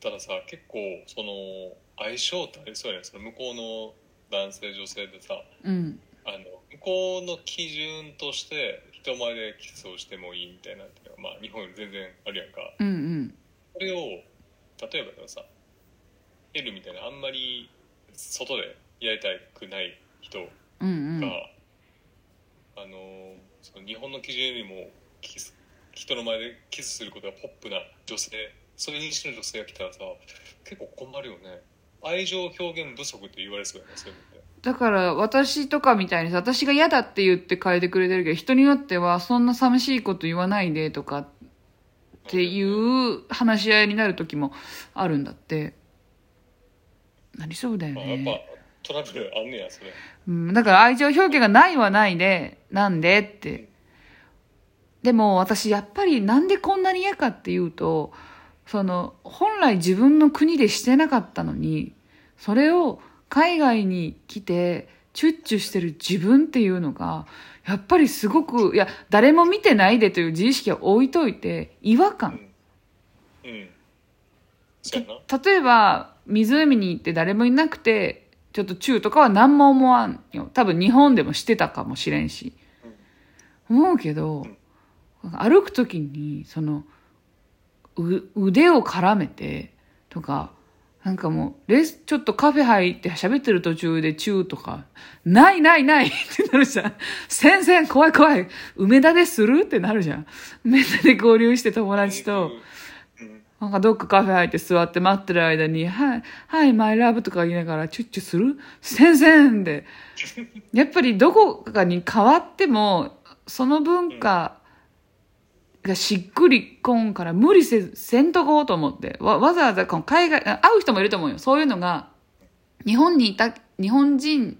たださ結構その相性ってありそうやねその向こうの男性女性でさ
うん。
あの向こうの基準として人前でキスをしてもいいみたいなっていうのはまあ日本より全然あるやんか
うんうん。
それを例えばだからさ L みたいなあんまり外でやりたくない人が、
うんうん。
あのその日本の基準よりもキス人の前でキスすることがポップな女性そういう認識の女性が来たらさ結構困るよね愛情表現不足って言われそうやねそういうのって
だから私とかみたいにさ、私が嫌だって言って変えてくれてるけど、人によってはそんな寂しいこと言わないでとかっていう話し合いになる時もあるんだって。なりそうだよ
まあ、やっ
ね。
ぱトラブルあんねやそれ
うん、だから愛情表現がないはないで、なんでって。でも私やっぱりなんでこんなに嫌かっていうと、その、本来自分の国でしてなかったのに、それを海外に来て、チュッチュしてる自分っていうのが、やっぱりすごく、いや、誰も見てないでという自意識は置いといて、違和感。
うんうん
例えば湖に行って誰もいなくてちょっとチューとかは何も思わんよ。多分日本でもしてたかもしれんし、思うけど、歩く時にそのう腕を絡めてとかなんかもうレスちょっとカフェ入って喋ってる途中でチューとかないないない ってなるじゃん。先生怖い怖い。梅田でする？ってなるじゃん。梅田で合流して友達と。なんかどっかカフェ入って座って待ってる間に、はい、はい、マイラブとか言いながらチュッチュする？先生で。やっぱりどこかに変わっても、その文化がしっくりこんから無理せせんとこうと思って。わわざわざこの海外、会う人もいると思うよ。そういうのが、日本にいた、日本人、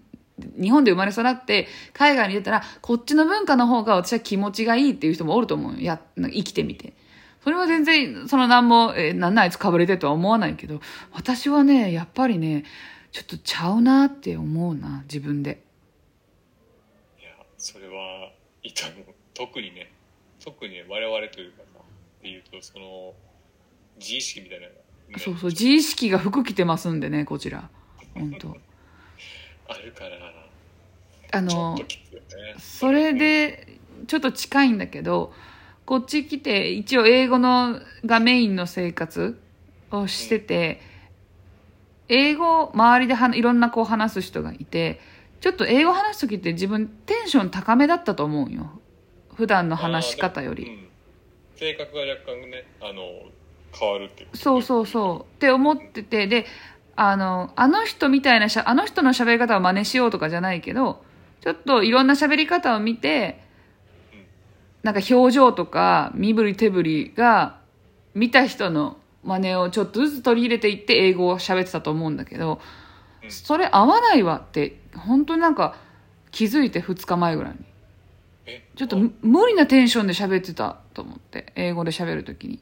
日本で生まれ育って海外に出たら、こっちの文化の方が私は気持ちがいいっていう人もおると思うよ。や、生きてみて。それは全然、その何も、えーなんなんあいつかぶれてとは思わないけど、私はね、やっぱりね、ちょっとちゃうなって思うな、自分で。
いやそれはいいと思う特にね特にね我々というかさっていうとその自意識みたいなのが
そうそう、自意識が服着てますんでね、こちら。本当
あるから
あの
ね
それで、ちょっと近いんだけど、こっち来て、一応英語のがメインの生活をしてて、英語、周りではいろんなこう話す人がいて、ちょっと英語話す時って自分テンション高めだったと思うよ。普段の話し方より。
うん性格が若干ねあの変わるって
そうそうそう。って思ってて、で、あの、あの人みたいなしゃ、あの人の喋り方を真似しようとかじゃないけど、ちょっといろんな喋り方を見て、なんか表情とか身振り手振りが見た人の真似をちょっとずつ取り入れていって英語を喋ってたと思うんだけど、
うん
それ合わないわって、本当になんか気づいて2日前ぐらいに。
え？
ちょっとむ無理なテンションで喋ってたと思って、英語で喋るときに。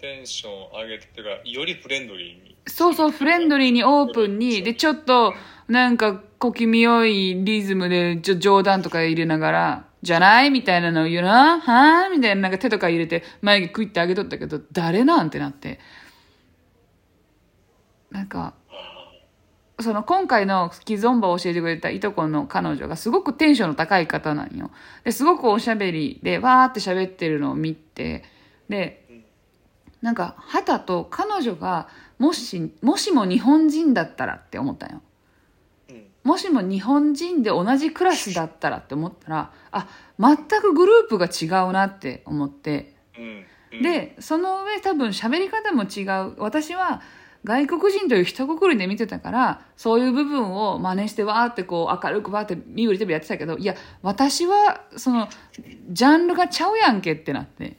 テンション上げてっていうかよりフレンドリーに
そうそう、フレンドリーにオープンに、で、ちょっと、なんか、小気味良いリズムで、ちょ、冗談とか入れながら、じゃないみたいなのを言うな、はぁみたいな、なんか手とか入れて、眉毛クイってあげとったけど、誰なん？てなって。なんか、その今回のキゾンバを教えてくれたいとこの彼女がすごくテンションの高い方なんよ。で、すごくおしゃべりで、わーって喋ってるのを見て、で、なんか、旗と彼女が、もし、もしも日本人だったらって思ったよ。
うん
もしも日本人で同じクラスだったらって思ったら、あ、全くグループが違うなって思って。
うんうん
で、その上多分喋り方も違う。私は外国人という一括りで見てたから、そういう部分を真似してわーってこう明るくわーって身振り手振りやってたけど、いや、私はその、ジャンルがちゃうやんけってなって。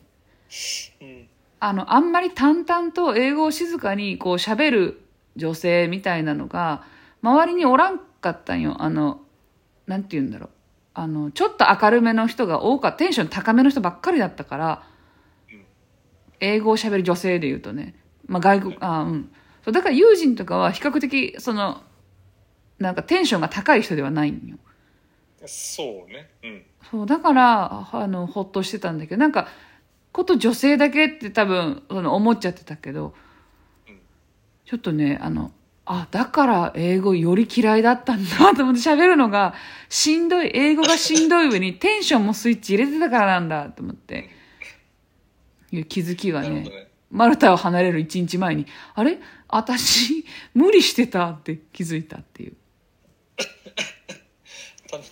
うん
あの、あんまり淡々と英語を静かにこう喋る女性みたいなのが、周りにおらんかったんよ。あの、なんて言うんだろう。あの、ちょっと明るめの人が多かった、テンション高めの人ばっかりだったから、英語を喋る女性で言うとね。まあ外国、あうん。そうだから友人とかは比較的、その、なんかテンションが高い人ではないんよ。
そうねうん
そう、だから、あの、ほっとしてたんだけど、なんか、こと女性だけって多分、その思っちゃってたけど
うん、
ちょっとね、あの、あ、だから英語より嫌いだったんだと思って喋るのがしんどい、英語がしんどい上に テンションもスイッチ入れてたからなんだと思って、いう気づきがね
ね。
マルタを離れる一日前に、あれ？私、無理してたって気づいたっていう。
ただ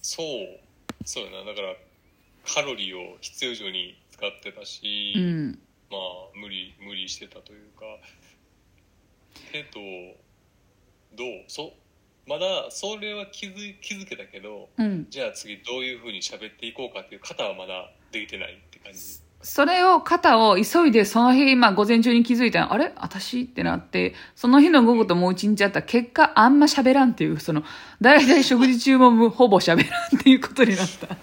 そうそうやな。だからカロリーを必要以上に使ってたし、
うん。
まあ無理無理してたというかけどどう？そまだそれは気づ気づけたけど
うん。
じゃあ次どういうふうに喋っていこうかっていう型はまだできてないって感じ？
それを、肩を急いで、その日、まあ、午前中に気づいたら、あれ？私ってなって、その日の午後ともう一日あった結果、あんま喋らんっていう、その、大体食事中もむほぼ喋らんっていうことになった。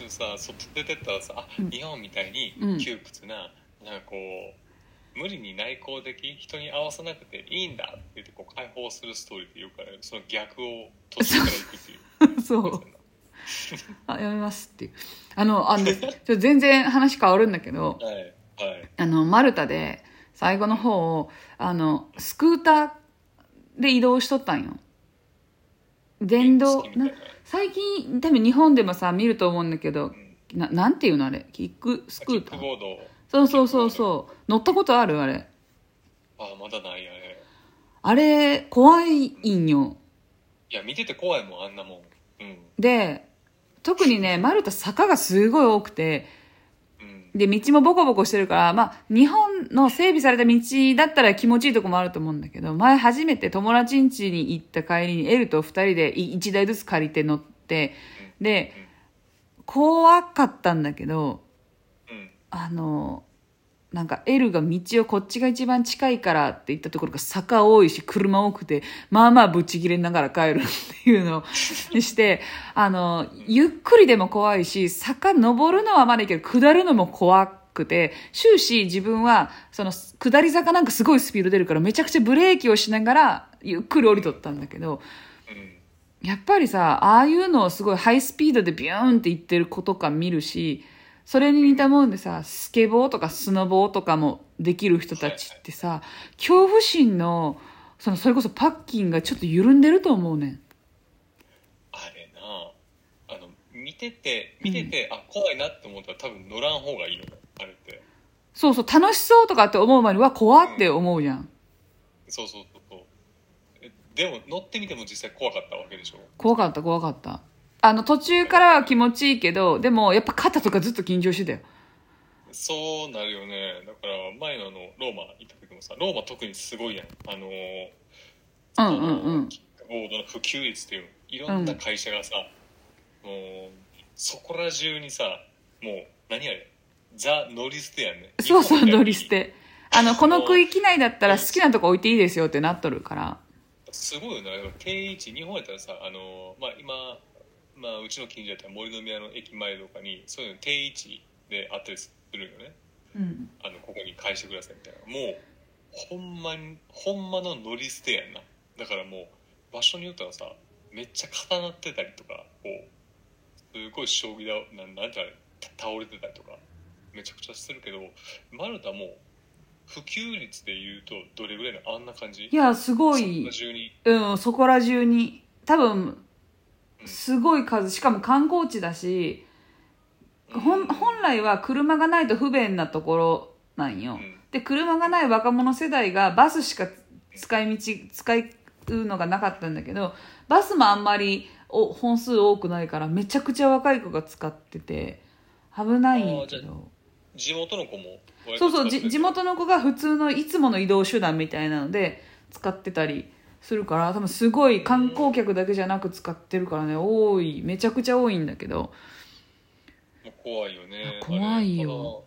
なんか別にさ外出てったらさ、あ日本みたいに
うん
窮屈な、なんかこう無理に内向的人に合わさなくていいんだって言ってこう解放するストーリーっていうからその逆を途中から行くっていう
そう。あ、やめますっていう。あの、あの、ちょ全然話変わるんだけど、
はいはい
あの、マルタで、最後の方を、あの、スクーターで移動しとったんよ。電動最近、多分日本でもさ、見ると思うんだけど、ななんていうのあれ？キックスクーター？そうそうそうそう。乗ったことあるあれ？
あまだないあれ
あれ、怖いんよ。
いや見てて怖いもんあんなもんうん
で、特にね、マルタ坂がすごい多くて、
うん
で、道もボコボコしてるから、まあ、日本の整備された道だったら気持ちいいとこもあると思うんだけど、前初めて友達ん家に行った帰りにエルと二人でい一台ずつ借りて乗って、で、怖かったんだけど、
うん。
あの、なんか L が道をこっちが一番近いからって言ったところが坂多いし車多くて、まあまあぶち切れながら帰るっていうのを して、あの、ゆっくりでも怖いし、坂登るのはまだいいけど、下るのも怖くて、終始自分は、その下り坂なんかすごいスピード出るからめちゃくちゃブレーキをしながらゆっくり降りとったんだけど、
うん。
やっぱりさ、ああいうのをすごいハイスピードでビューンって言ってる子とか見るし、それに似たもんでさスケボーとかスノボーとかもできる人たちってさ、恐怖心のそのそれこそパッキンがちょっと緩んでると思うねん。
あれなあの見てて見てて、あ怖いなって思ったら多分乗らん方がいいのよあれって。
そうそう楽しそうとかって思う前には怖って思うじゃん。
そうそうそうそう。えでも乗ってみても実際怖かったわけでしょ？
怖かった怖かったあの途中からは気持ちいいけどでもやっぱ肩とかずっと緊張してたよ。
そうなるよね。だから前のあのローマ行った時もさローマ特にすごいやん。あの
うんうんうん。
キックボードの普及率っていうのいろんな会社がさ、もうそこら中にさもう何あれ？ザ・乗り捨てやんね。
そうそう乗り捨てあのこの区域内だったら好きなとこ置いていいですよってなっとるから。
すごいよね。定位置日本やったらさあの、まあ、今、まあ、うちの近所やったら森の宮の駅前とかにそういうの定位置であったりするよね。
うん。
あのここに返してくださいみたいな。もうほんまにほんまの乗り捨てやんな。だからもう場所によってはさめっちゃ固なってたりとかこうすごい将棋だなんなんてあれた倒れてたりとかめちゃくちゃするけどマルタも普及率で言うとどれぐらいのあんな感じ？
いやすごい。うんそこら中に。多分
うん
すごい数。しかも観光地だし本来は車がないと不便なところなんよ、
うん。
で車がない若者世代がバスしか使い道使うのがなかったんだけどバスもあんまりお本数多くないからめちゃくちゃ若い子が使ってて危ないんやけど。
地元の子も割
そうそう地元の子が普通のいつもの移動手段みたいなので使ってたりするから多分すごい観光客だけじゃなく使ってるからね多いめちゃくちゃ多いんだけど。
怖いよね
怖いよ。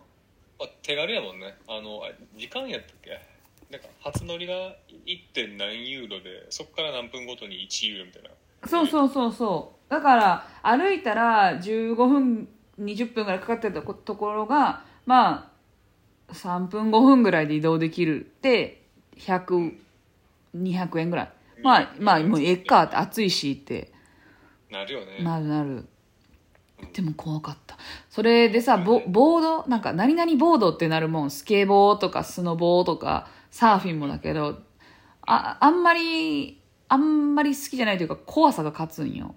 まあ、手軽やもんね。あのあ時間やったっけ？なんか初乗りが 1. 何ユーロでそこから何分ごとに1ユーロみたいな。
そうそうそうそう。だから歩いたら15分20分ぐらいかかってたところがまあ3分5分ぐらいで移動できるって100200円ぐらい。まあまあもうええかって暑いしって。
なるよね。
なるなる。でも怖かった。それでさボボードなんか何々ボードってなるもん。スケボーとかスノボーとかサーフィンもだけどああんまりあんまり好きじゃないというか怖さが勝つんよ。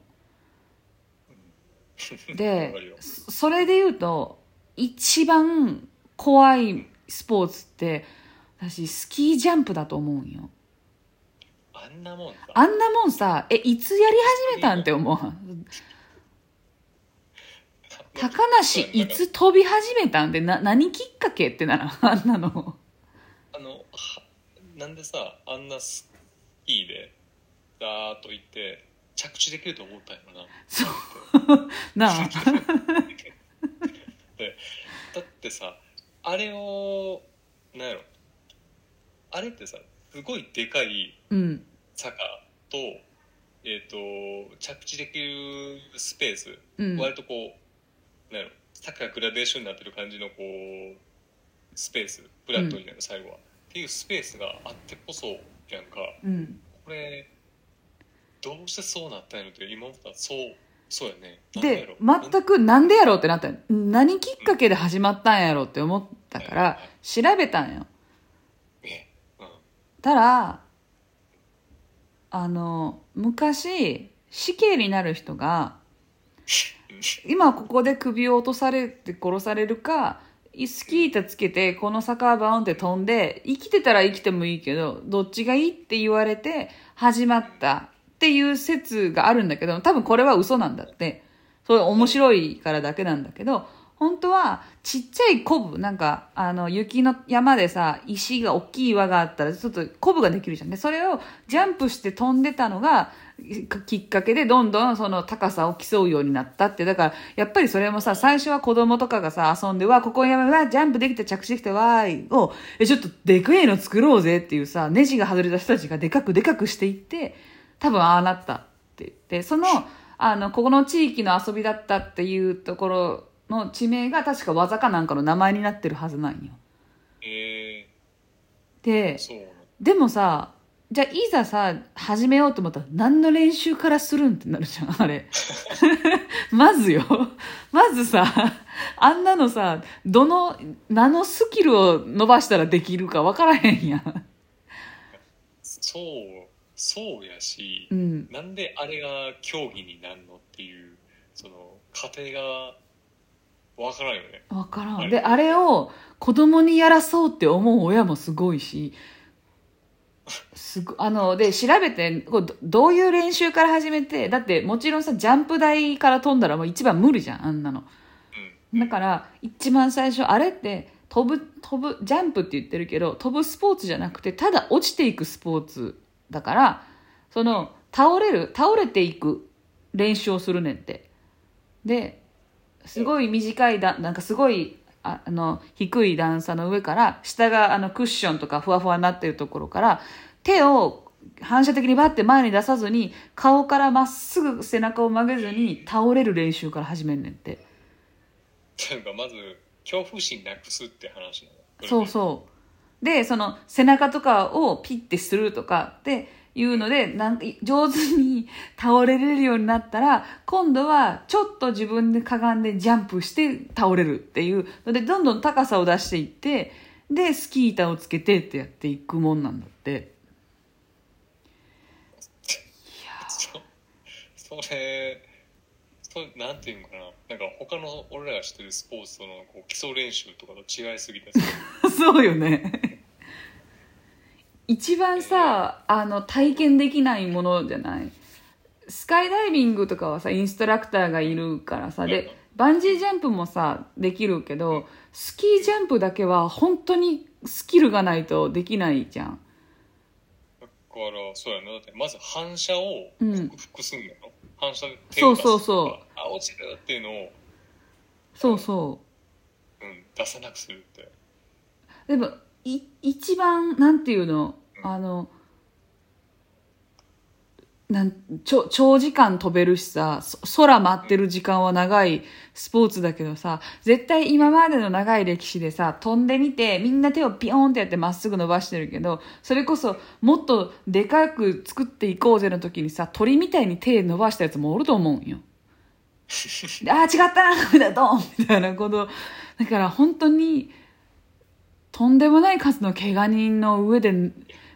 わ
で それで言うと一番怖いスポーツって私スキージャンプだと思うんよ
あんなもんさ。
あんなもんさえいつやり始めたんって思う。高梨いつ飛び始めたんってな何きっかけってなら あんなの。
あのはなんでさあんなスキーでダーッと行って着地できると思ったんやろな。
そう。なあ。
でだってさあれをなんやろ。あれってさすごいでかい
うん。
坂と,、えー、と着地できるスペース、
うん。
割とこうなんやろ坂がグラデーションになってる感じのこうスペース。フラットになる最後は、っていうスペースがあってこそやんか。
うん。
これどうしてそうなったんやろって今思ったらそうそうやね。
で
ろ。
全くなんでやろうってなったの。何きっかけで始まったんやろうって思ったから調べたんよたらあの昔死刑になる人が今ここで首を落とされて殺されるかスキー板つけてこの坂をバーンって飛んで生きてたら生きてもいいけどどっちがいいって言われて始まったっていう説があるんだけど多分これは嘘なんだって。そういう面白いからだけなんだけど本当はちっちゃいコブなんかあの雪の山でさ石が大きい岩があったらちょっとコブができるじゃん。でそれをジャンプして飛んでたのがきっかけでどんどんその高さを競うようになったって。だからやっぱりそれもさ最初は子供とかがさ遊んでわここにやめわジャンプできた着地できたわーい。をえちょっとでかいの作ろうぜっていうさネジが外れた人たちがでかくでかくしていって多分ああなったって。言ってそのあのここの地域の遊びだったっていうところの地名が確か技かなんかの名前になってるはずなんよ。
え
で
ー、そうなの
でもさじゃあいざさ始めようと思ったら何の練習からするんってなるじゃんあれ。まずよ。まずさあんなのさどの何のスキルを伸ばしたらできるか分からへんやん。
そうそうやし、
うん。
なんであれが競技になるのっていうその過程がわからんよね。
分からん。であれを子供にやらそうって思う親もすごいしすごあので調べてこうどどういう練習から始めてだってもちろんさジャンプ台から飛んだらもう一番無理じゃんあんなの。
うん。
だから一番最初あれって飛ぶ飛ぶジャンプって言ってるけど飛ぶスポーツじゃなくてただ落ちていくスポーツだからその倒れる倒れていく練習をするねんって。ですごい短いだなんかすごいああの低い段差の上から下があのクッションとかふわふわになってるところから手を反射的にバッて前に出さずに顔からまっすぐ背中を曲げずに倒れる練習から始めんねんって。
っていうかまず恐怖心なくすって話なの？
そうそう。で、その背中とかをピッてするとかっていうので、なんか上手に倒れれるようになったら、今度はちょっと自分でかがんでジャンプして倒れるっていうので、どんどん高さを出していって、で、スキー板をつけてってやっていくもんなんだって。
そそれそれなんていうのかななんか他の俺らが知ってるスポーツとのこう基礎練習とかと違いすぎてさ
そうよね。一番さ、あの、体験できないものじゃない？スカイダイビングとかはさ、インストラクターがいるからさ、で、バンジージャンプもさ、できるけど、スキージャンプだけは本当にスキルがないとできないじゃん。
だからそうやな。だってまず反射を
うん。
克服すんのよ、反射で手
そう
を出す
そうそう
あ落ちるっていうのを、
そうそ
う。ん、出さなくするって。
う。でも、い、一番、なんていうの、あの、なん長長時間飛べるしさそ空待ってる時間は長いスポーツだけどさ絶対今までの長い歴史でさ飛んでみてみんな手をピヨンってやってまっすぐ伸ばしてるけどそれこそもっとでかく作っていこうぜの時にさ鳥みたいに手伸ばしたやつもおると思うんよ。でああ違った！なみたいなドンみたいなこと。だから本当にとんでもない数の怪我人の上で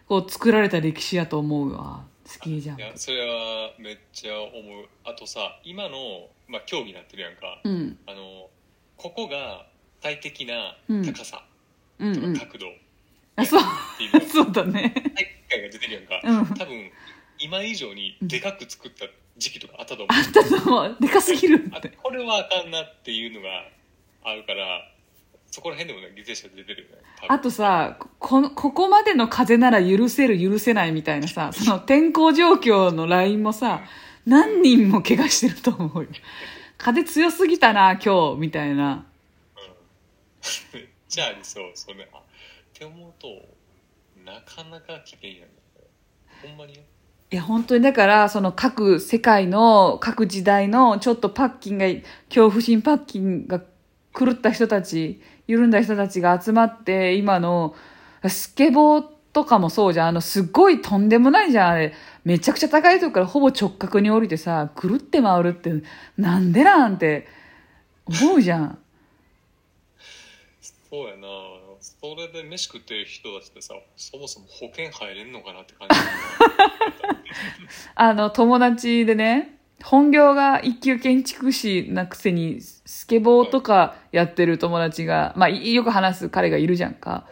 こう作られた歴史やと思うわ。スキージャンプ。
いやそれはめっちゃ思う。あとさ今の、まあ、競技になってるやんか、
うん。
あのここが最適な高さ。
うんうん。
とか角度。っ
あそう。
ていうの。が
そうだね。
大会が出てるやんか、
うん。
多分今以上にでかく作った時期とかあったと思う、
あったと思う。でかすぎる
あ
って。
これはあかんなっていうのがあるからそこら辺でもね犠牲者出てるよね。
あとさこのここまでの風なら許せる許せないみたいなさその天候状況のラインもさ何人も怪我してると思うよ。風強すぎたな今日みたいな。
めっちゃありそうそれあって思うとなかなか危険やね。ほんまに？ね
いや本当にだからその各世界の各時代のちょっとパッキンが恐怖心パッキンが狂った人たち緩んだ人たちが集まって今のスケボーとかもそうじゃん。あのすっごいとんでもないじゃんあれ。めちゃくちゃ高いとこからほぼ直角に降りてさくるって回るってなんでなんて思うじゃん。
そうやな。それで飯食ってる人たちってさそもそも保険入れんのかなって感じ。
あの、友達でね、本業が一級建築士なくせに、スケボーとかやってる友達が、まあ、いよく話す彼がいるじゃんか。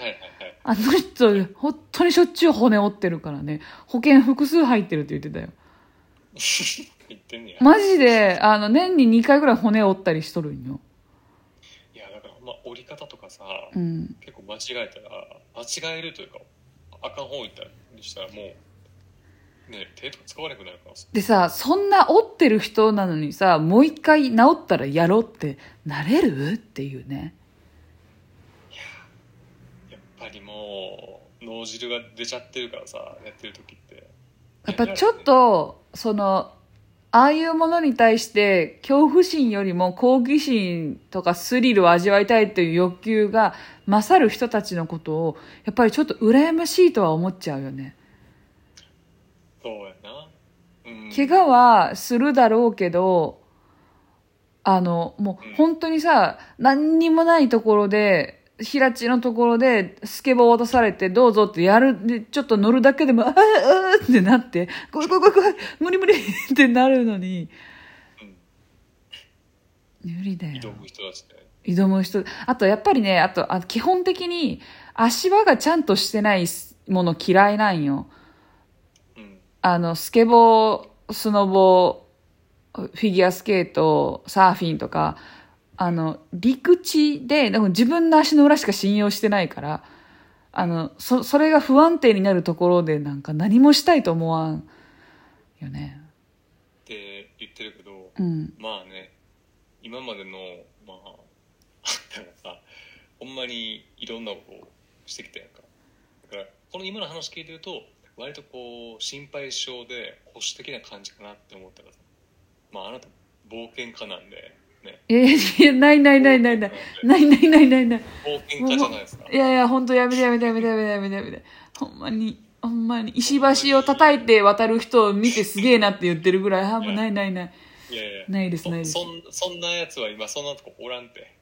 あの人、本当にしょっちゅう骨折ってるからね、保険複数入ってるって言ってたよ。マジで、あの、年に2回ぐらい骨折ったりしとるんよ。
いやだからま折り方とかさ、
うん。
結構間違えたら間違えるというかあかん方行ったりしたらもうね手とか使わなくなるからさ
でさ、そんな折ってる人なのにさ、もう一回治ったらやろうってなれる？っていうね。
やっぱりもう脳汁が出ちゃってるからさやってる時って
やっぱちょっと、その、ああいうものに対して恐怖心よりも好奇心とかスリルを味わいたいという欲求が勝る人たちのことを、やっぱりちょっと羨ましいとは思っちゃうよね。怪我はするだろうけど、あの、もう本当にさ、何にもないところで、平地のところでスケボーを渡されてどうぞってやる、で、ちょっと乗るだけでも、ああ、ああってなって、ごいごいごいごい、無理無理 ってなるのに、
うん、
無理だよ。
挑む人たちね
挑む人。あと、やっぱりね、あと、あ基本的に足場がちゃんとしてないもの嫌いなんよ。
うん
あの、スケボー、スノボー、フィギュアスケート、サーフィンとか、あの、陸地で、でも自分の足の裏しか信用してないから、あの、そ、それが不安定になるところでなんか何もしたいと思わんよね。
って言ってるけど、
うん。
まあね今までのまあでもさほんまにいろんなことをしてきたやんかだからこの今の話聞いてると割とこう心配性で保守的な感じかなって思ったらさまああなた冒険家なんでね
いやいやいや、ないないないないない。ないないないないない。
冒険家じゃないですか
いやいや、本当やめてやめてやめてやめてやめてやめて。ほんまに、ほんまに、石橋を叩いて渡る人を見てすげえなって言ってるぐらい、あ、もうないないない。
いやいや
ないですないです
そそんなやつは今そんなとこおらんて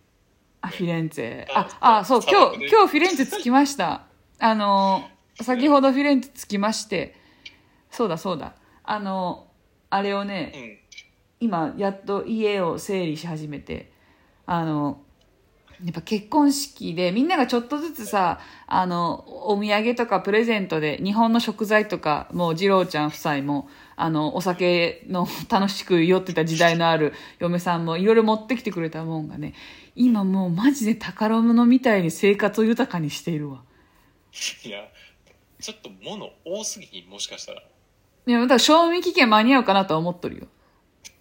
あ、フィレンツェ。
あ
あ、あ、そう、
砂
今日、今日フィレンツェ着きました。あの、先ほどフィレンツェ着きまして、そうだそうだ。あの、あれをね、
うん
今、やっと家を整理し始めて、あの、やっぱ結婚式でみんながちょっとずつさ、あの、お土産とかプレゼントで日本の食材とか、もう二郎ちゃん夫妻も、あの、お酒の楽しく酔ってた時代のある嫁さんもいろいろ持ってきてくれたもんがね、今もうマジで宝物みたいに生活を豊かにしているわ。
いやちょっと物多すぎひんもしかしたら。
いや、だから賞味期限間に合うかなとは思っとるよ。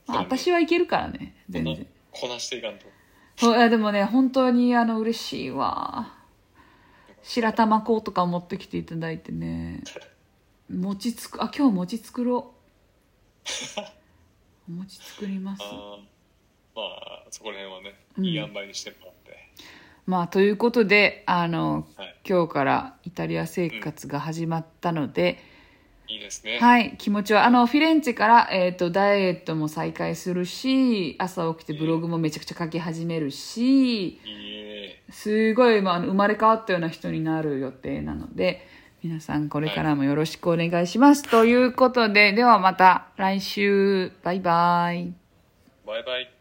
まあ、私はいけるからね、全然。
こなしていかんと。
そういやでもね本当にあの嬉しいわ。白玉粉とか持ってきていただいてね。餅つくあ今日餅作ろう。餅作ります。
まあそこら辺はね
うん。
いい塩梅にしても。らって、
まあということであの
はい。
今日からイタリア生活が始まったので、
いいですね、
はい気持ちはあのフィレンツェから、えー、とダイエットも再開するし朝起きてブログもめちゃくちゃ書き始めるし、すごい、まあ生まれ変わったような人になる予定なので、皆さんこれからもよろしくお願いします。ということで、ではまた来週、バイバイ。
バイバイ